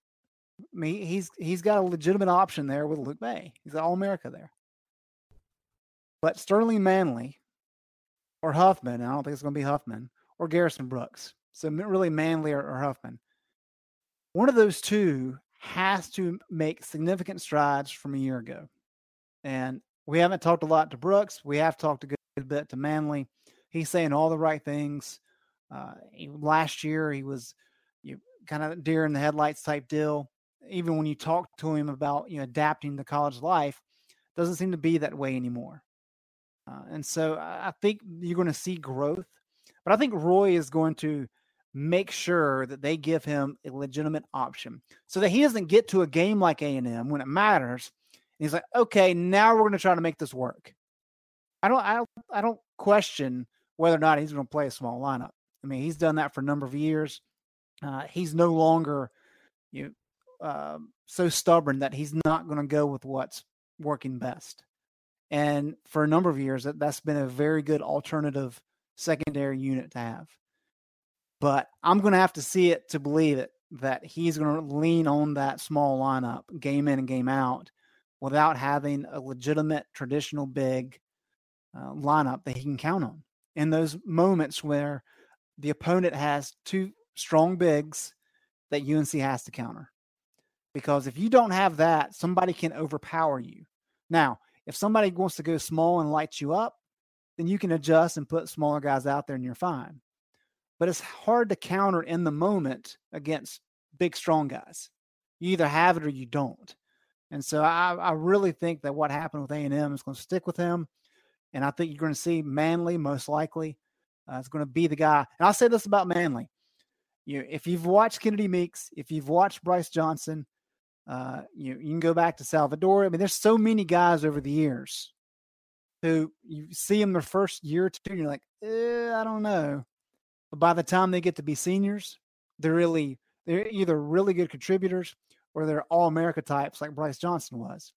I mean, he's he's got a legitimate option there with Luke Maye. He's All America there. But Sterling Manley or Huffman, I don't think it's going to be Huffman or Garrison Brooks. So really Manley or, or Huffman. One of those two has to make significant strides from a year ago. And we haven't talked a lot to Brooks. We have talked a good, bit to Manley. He's saying all the right things. Uh, he, last year, he was kind of deer in the headlights type deal. Even when you talk to him about you know adapting to college life, doesn't seem to be that way anymore. Uh, and so I think you're going to see growth, but I think Roy is going to make sure that they give him a legitimate option so that he doesn't get to a game like A&M when it matters. And he's like, okay, now we're going to try to make this work. I don't, I don't, I don't question whether or not he's going to play a small lineup. I mean, he's done that for a number of years. Uh, he's no longer you know, uh, so stubborn that he's not going to go with what's working best. And for a number of years, that, that's been a very good alternative secondary unit to have. But I'm going to have to see it to believe it that he's going to lean on that small lineup game in and game out without having a legitimate traditional big uh, lineup that he can count on in those moments where the opponent has two strong bigs that UNC has to counter. Because if you don't have that, somebody can overpower you. Now, if somebody wants to go small and light you up, then you can adjust and put smaller guys out there and you're fine. But it's hard to counter in the moment against big, strong guys. You either have it or you don't. And so I, I really think that what happened with A&M is going to stick with him. And I think you're going to see Manley most likely uh, is going to be the guy. And I'll say this about Manley. You, if you've watched Kennedy Meeks, if you've watched Brice Johnson, uh, you, you can go back to Salvador. I mean, there's so many guys over the years who you see them their first year or two, and you're like, eh, I don't know. But by the time they get to be seniors, they're really they're either really good contributors or they're all America types like Brice Johnson was.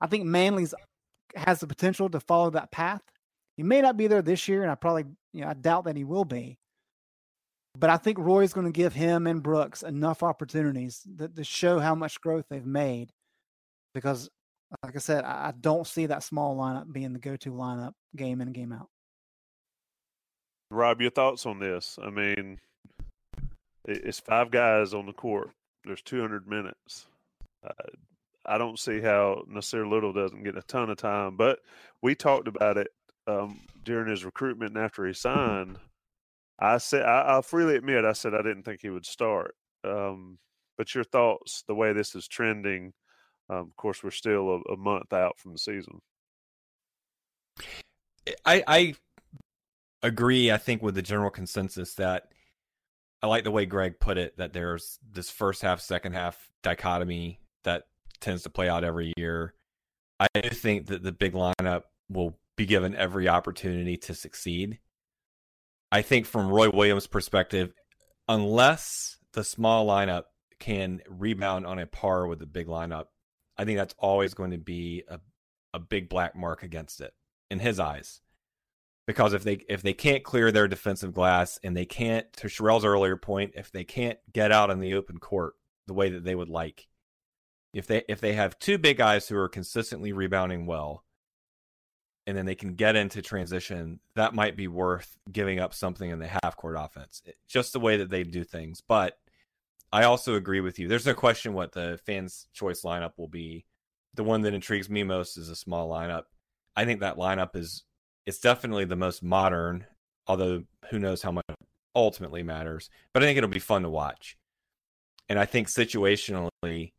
I think Manley's has the potential to follow that path. He may not be there this year, and I probably you know I doubt that he will be. But I think Roy's going to give him and Brooks enough opportunities that, to show how much growth they've made. Because, like I said, I, I don't see that small lineup being the go-to lineup game in and game out. Rob, your thoughts on this? I mean, it's five guys on the court. There's 200 minutes. Uh, I don't see how Nassir Little doesn't get a ton of time, but we talked about it um, during his recruitment and after he signed. I said I, will freely admit I said I didn't think he would start. Um, but your thoughts, the way this is trending, um, of course, we're still a, a, month out from the season. I, I agree. I think with the general consensus that I like the way Greg put it that there's this first half, second half dichotomy that tends to play out every year. I do think that the big lineup will be given every opportunity to succeed. I think from Roy Williams' perspective, unless the small lineup can rebound on a par with the big lineup, I think that's always going to be a, a big black mark against it in his eyes. Because if they if they can't clear their defensive glass and they can't, to Sherrell's earlier point, if they can't get out in the open court the way that they would like, if they if they have two big guys who are consistently rebounding well, and then they can get into transition, that might be worth giving up something in the half court offense. Eh, just the way that they do things. But I also agree with you. There's no question what the fans' choice lineup will be. The one that intrigues me most is a small lineup. I think that lineup is it's definitely the most modern, although who knows how much ultimately matters. But I think it'll be fun to watch. And I think situationally,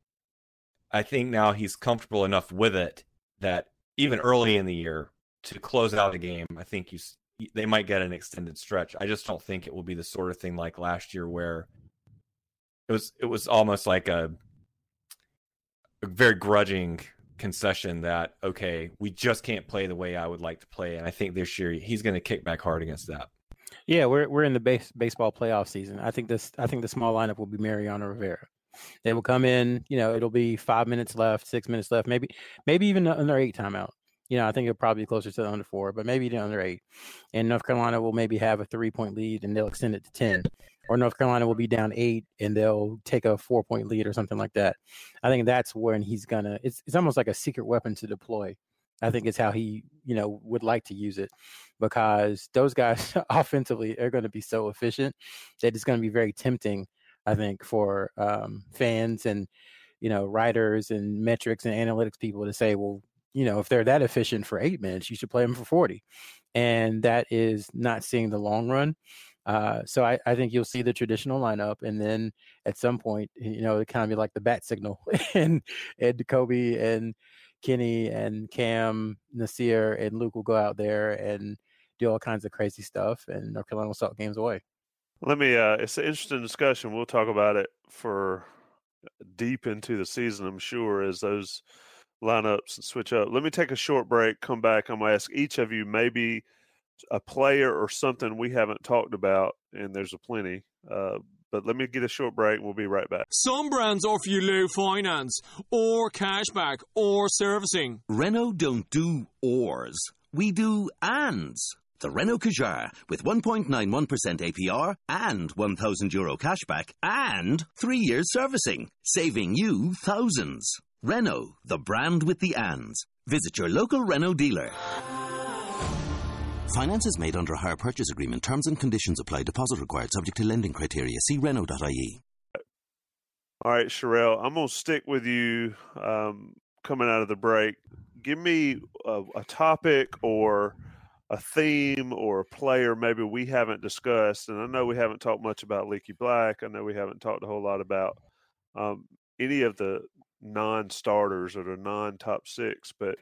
I think now he's comfortable enough with it that even early in the year, to close out a game, I think you they might get an extended stretch. I just don't think it will be the sort of thing like last year where it was it was almost like a, a very grudging concession that okay, we just can't play the way I would like to play, and I think this year he's going to kick back hard against that. Yeah, we're we're in the base, baseball playoff season. I think this I think the small lineup will be Mariano Rivera. They will come in, you know, it'll be five minutes left, six minutes left, maybe maybe even another eight timeout. You know, I think it'll probably be closer to the under four, but maybe the under eight. And North Carolina will maybe have a three point lead and they'll extend it to 10. Or North Carolina will be down eight and they'll take a four point lead or something like that. I think that's when he's going to, it's, it's almost like a secret weapon to deploy. I think it's how he, you know, would like to use it because those guys *laughs* offensively are going to be so efficient that it's going to be very tempting, I think, for um, fans and, you know, writers and metrics and analytics people to say, well, you know, if they're that efficient for eight minutes, you should play them for 40. And that is not seeing the long run. Uh, so I, I, think you'll see the traditional lineup, and then at some point, you know, it kind of be like the bat signal, *laughs* and Ed Coby and Kenny and Cam, Nassir and Luke will go out there and do all kinds of crazy stuff, and North Carolina will start games away. Let me. Uh, it's an interesting discussion. We'll talk about it for deep into the season, I'm sure, as those lineups and switch up. Let me take a short break. Come back. I'm gonna ask each of you maybe a player or something we haven't talked about, and there's a plenty. Uh, but let me get a short break. We'll be right back. Some brands offer you low finance, or cashback, or servicing. Renault don't do ors. We do ands. The Renault Kadjar with 1.91% APR and 1,000 euro cashback and three years servicing, saving you thousands. Renault, the brand with the ands. Visit your local Renault dealer. Finance is made under a hire purchase agreement. Terms and conditions apply. Deposit required subject to lending criteria. See Renault.ie. All right, Sherelle, I'm going to stick with you um, coming out of the break. Give me a, a topic or a theme or a player maybe we haven't discussed. And I know we haven't talked much about Leaky Black. I know we haven't talked a whole lot about um, any of the non starters or the non top six, but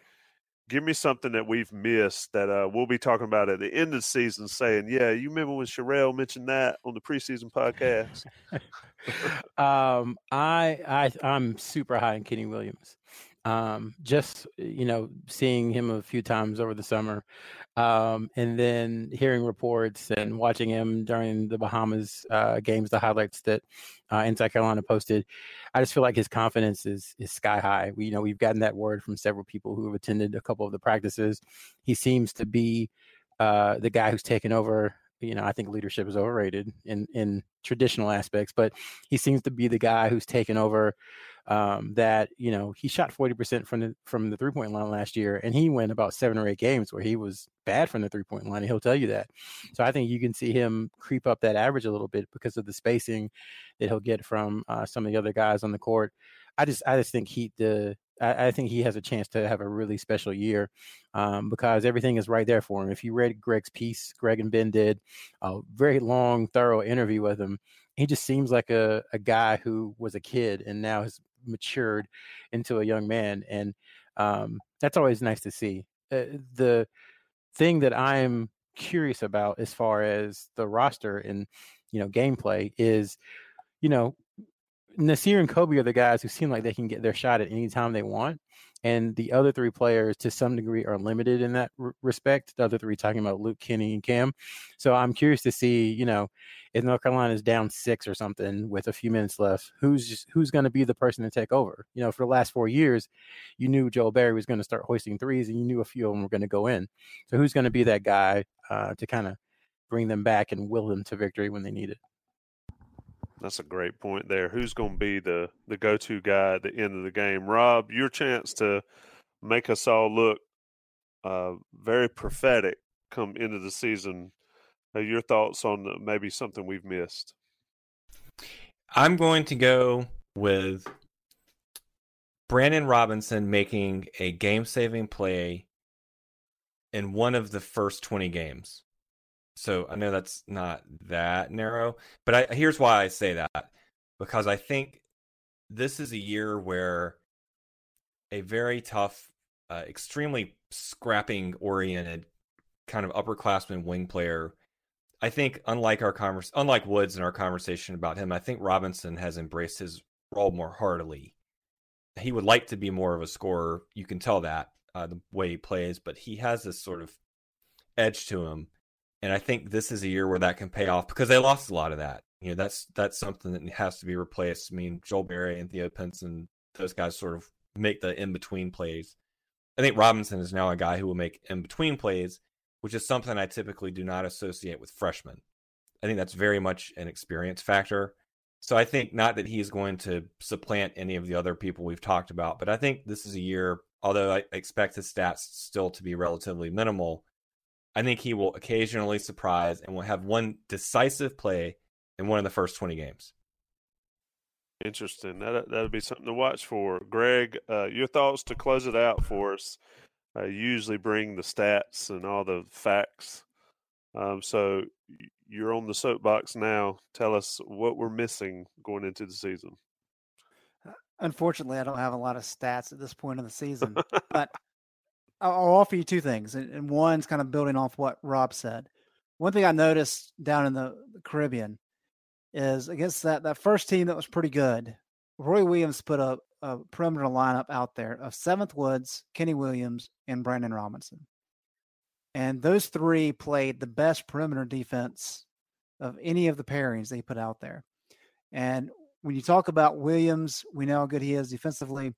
give me something that we've missed that uh, we'll be talking about at the end of the season saying, yeah, you remember when Sherelle mentioned that on the preseason podcast? *laughs* um, I, I, I'm super high in Kenny Williams. Um, just, you know, seeing him a few times over the summer, um, and then hearing reports and watching him during the Bahamas uh, games, the highlights that uh, Inside Carolina posted, I just feel like his confidence is is sky high. We, you know, we've gotten that word from several people who have attended a couple of the practices. He seems to be uh, the guy who's taken over. You know, I think leadership is overrated in in traditional aspects, but he seems to be the guy who's taken over um, that you know he shot 40% from the from the three point line last year and he went about seven or eight games where he was bad from the three point line and he'll tell you that. So i think you can see him creep up that average a little bit because of the spacing that he'll get from uh, some of the other guys on the court. I just i just think he the I, I think he has a chance to have a really special year um, because everything is right there for him. If you read Greg's piece, Greg and Ben did a very long, thorough interview with him. He just seems like a, a guy who was a kid and now has matured into a young man, and um, that's always nice to see. Uh, the thing that I'm curious about as far as the roster and you know gameplay is, you know, Nassir and Coby are the guys who seem like they can get their shot at any time they want. And the other three players, to some degree, are limited in that r- respect. The other three, talking about Luke, Kenny, and Cam. So I'm curious to see, you know, if North Carolina is down six or something with a few minutes left, who's who's going to be the person to take over? You know, for the last four years, you knew Joel Berry was going to start hoisting threes, and you knew a few of them were going to go in. So who's going to be that guy uh, to kind of bring them back and will them to victory when they need it? That's a great point there. Who's going to be the the go to guy at the end of the game? Rob, your chance to make us all look uh, very prophetic come into the season. Uh, your thoughts on maybe something we've missed? I'm going to go with Brandon Robinson making a game saving play in one of the first 20 games. So I know that's not that narrow, but I, here's why I say that because I think this is a year where a very tough, uh, extremely scrapping oriented kind of upperclassman wing player. I think unlike our convers unlike Woods in our conversation about him, I think Robinson has embraced his role more heartily. He would like to be more of a scorer. You can tell that uh, the way he plays, but he has this sort of edge to him and I think this is a year where that can pay off because they lost a lot of that. You know, that's that's something that has to be replaced. I mean, Joel Berry and Theo Pinson, those guys sort of make the in between plays. I think Robinson is now a guy who will make in between plays, which is something I typically do not associate with freshmen. I think that's very much an experience factor. So I think not that he's going to supplant any of the other people we've talked about, but I think this is a year, although I expect his stats still to be relatively minimal, I think he will occasionally surprise and will have one decisive play in one of the first 20 games. Interesting. That that would be something to watch for. Greg, uh, your thoughts to close it out for us. Uh, usually bring the stats and all the facts. Um, so you're on the soapbox now. Tell us what we're missing going into the season. Unfortunately, I don't have a lot of stats at this point in the season, *laughs* but I'll, offer you two things. And, and one's kind of building off what Rob said. One thing I noticed down in the Caribbean is against that, that first team that was pretty good, Roy Williams put a, a perimeter lineup out there of Seventh Woods, Kenny Williams, and Brandon Robinson. And those three played the best perimeter defense of any of the pairings they put out there. And when you talk about Williams, we know how good he is defensively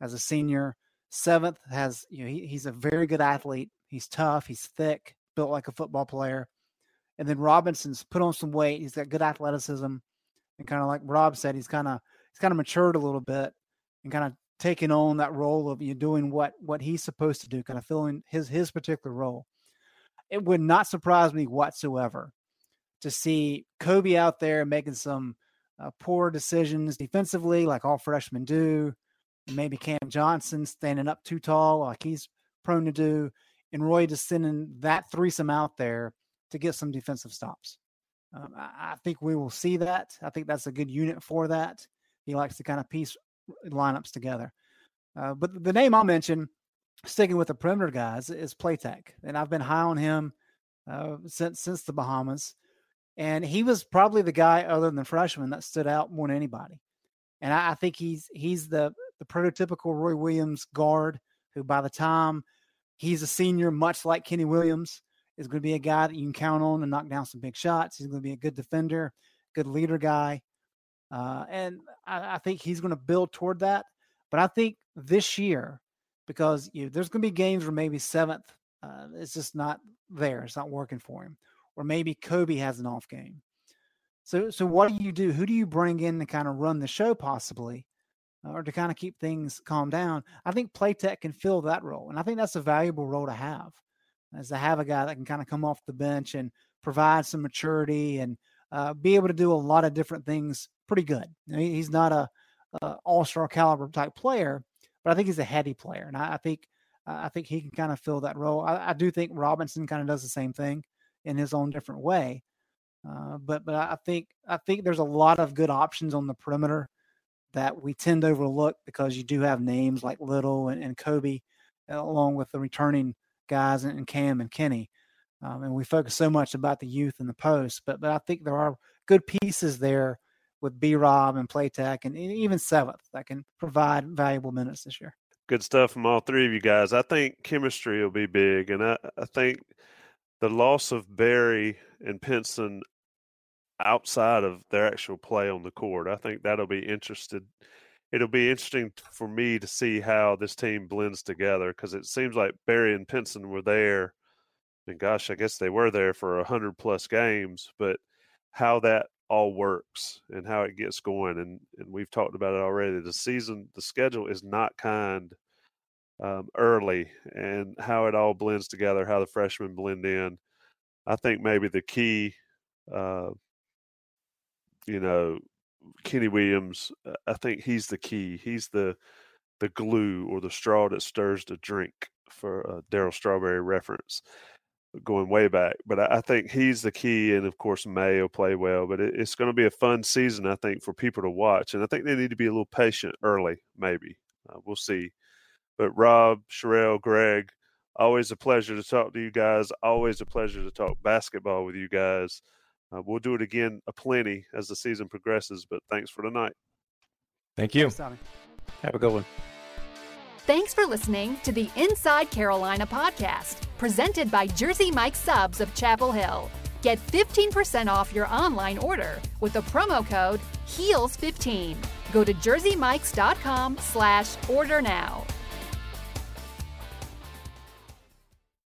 as a senior. Seventh has, you know, he, he's a very good athlete. He's tough. He's thick, built like a football player. And then Robinson's put on some weight. He's got good athleticism, and kind of like Rob said, he's kind of he's kind of matured a little bit and kind of taking on that role of you know, doing what what he's supposed to do, kind of filling his his particular role. It would not surprise me whatsoever to see Coby out there making some uh, poor decisions defensively, like all freshmen do. Maybe Cam Johnson standing up too tall, like he's prone to do. And Roy just sending that threesome out there to get some defensive stops. Um, I, I, think we will see that. I think that's a good unit for that. He likes to kind of piece lineups together. Uh, but the name I'll mention, sticking with the perimeter guys, is Platek, and I've been high on him uh, since since the Bahamas. And he was probably the guy other than the freshman that stood out more than anybody. And I, I think he's he's the the prototypical Roy Williams guard who by the time he's a senior, much like Kenny Williams, is going to be a guy that you can count on and knock down some big shots. He's going to be a good defender, good leader guy. Uh, and I, I, think he's going to build toward that. But I think this year, because you know, there's going to be games where maybe seventh, uh, it's just not there. It's not working for him or maybe Coby has an off game. So, so what do you do? Who do you bring in to kind of run the show, possibly, or to kind of keep things calm down? I think Platek can fill that role, and I think that's a valuable role to have, as to have a guy that can kind of come off the bench and provide some maturity and uh, be able to do a lot of different things pretty good. You know, he's not a, a all star caliber type player, but I think he's a heady player, and I, I think I think he can kind of fill that role. I, I do think Robinson kind of does the same thing in his own different way. Uh, but but I think I think there's a lot of good options on the perimeter that we tend to overlook because you do have names like Little and, and Coby, along with the returning guys and, and Cam and Kenny. Um, and we focus so much about the youth and the post, but but I think there are good pieces there with B Rob and Platek and even Seventh that can provide valuable minutes this year. Good stuff from all three of you guys. I think chemistry will be big, and I, I think the loss of Berry and Pinson outside of their actual play on the court, I think that'll be interested. It'll be interesting for me to see how this team blends together because it seems like Berry and Pinson were there, and gosh, I guess they were there for a hundred plus games, but how that all works and how it gets going, and and we've talked about it already. The season, the schedule is not kind um, early and how it all blends together, how the freshmen blend in. I think maybe the key, uh, you know, Kenny Williams. Uh, I think he's the key. He's the the glue or the straw that stirs the drink for a Darryl Strawberry reference going way back. But I, I, think he's the key, and of course Maye will play well. But it, it's going to be a fun season, I think, for people to watch, and I think they need to be a little patient early. Maybe uh, we'll see. But Rob, Sherelle, Greg, always a pleasure to talk to you guys. Always a pleasure to talk basketball with you guys. Uh, we'll do it again a plenty as the season progresses. But thanks for tonight. Thank you. Thanks, Have a good one. Thanks for listening to the Inside Carolina podcast, presented by Jersey Mike Subs of Chapel Hill. Get 15% off your online order with the promo code HEELS15. Go to jerseymikes.com slash order now.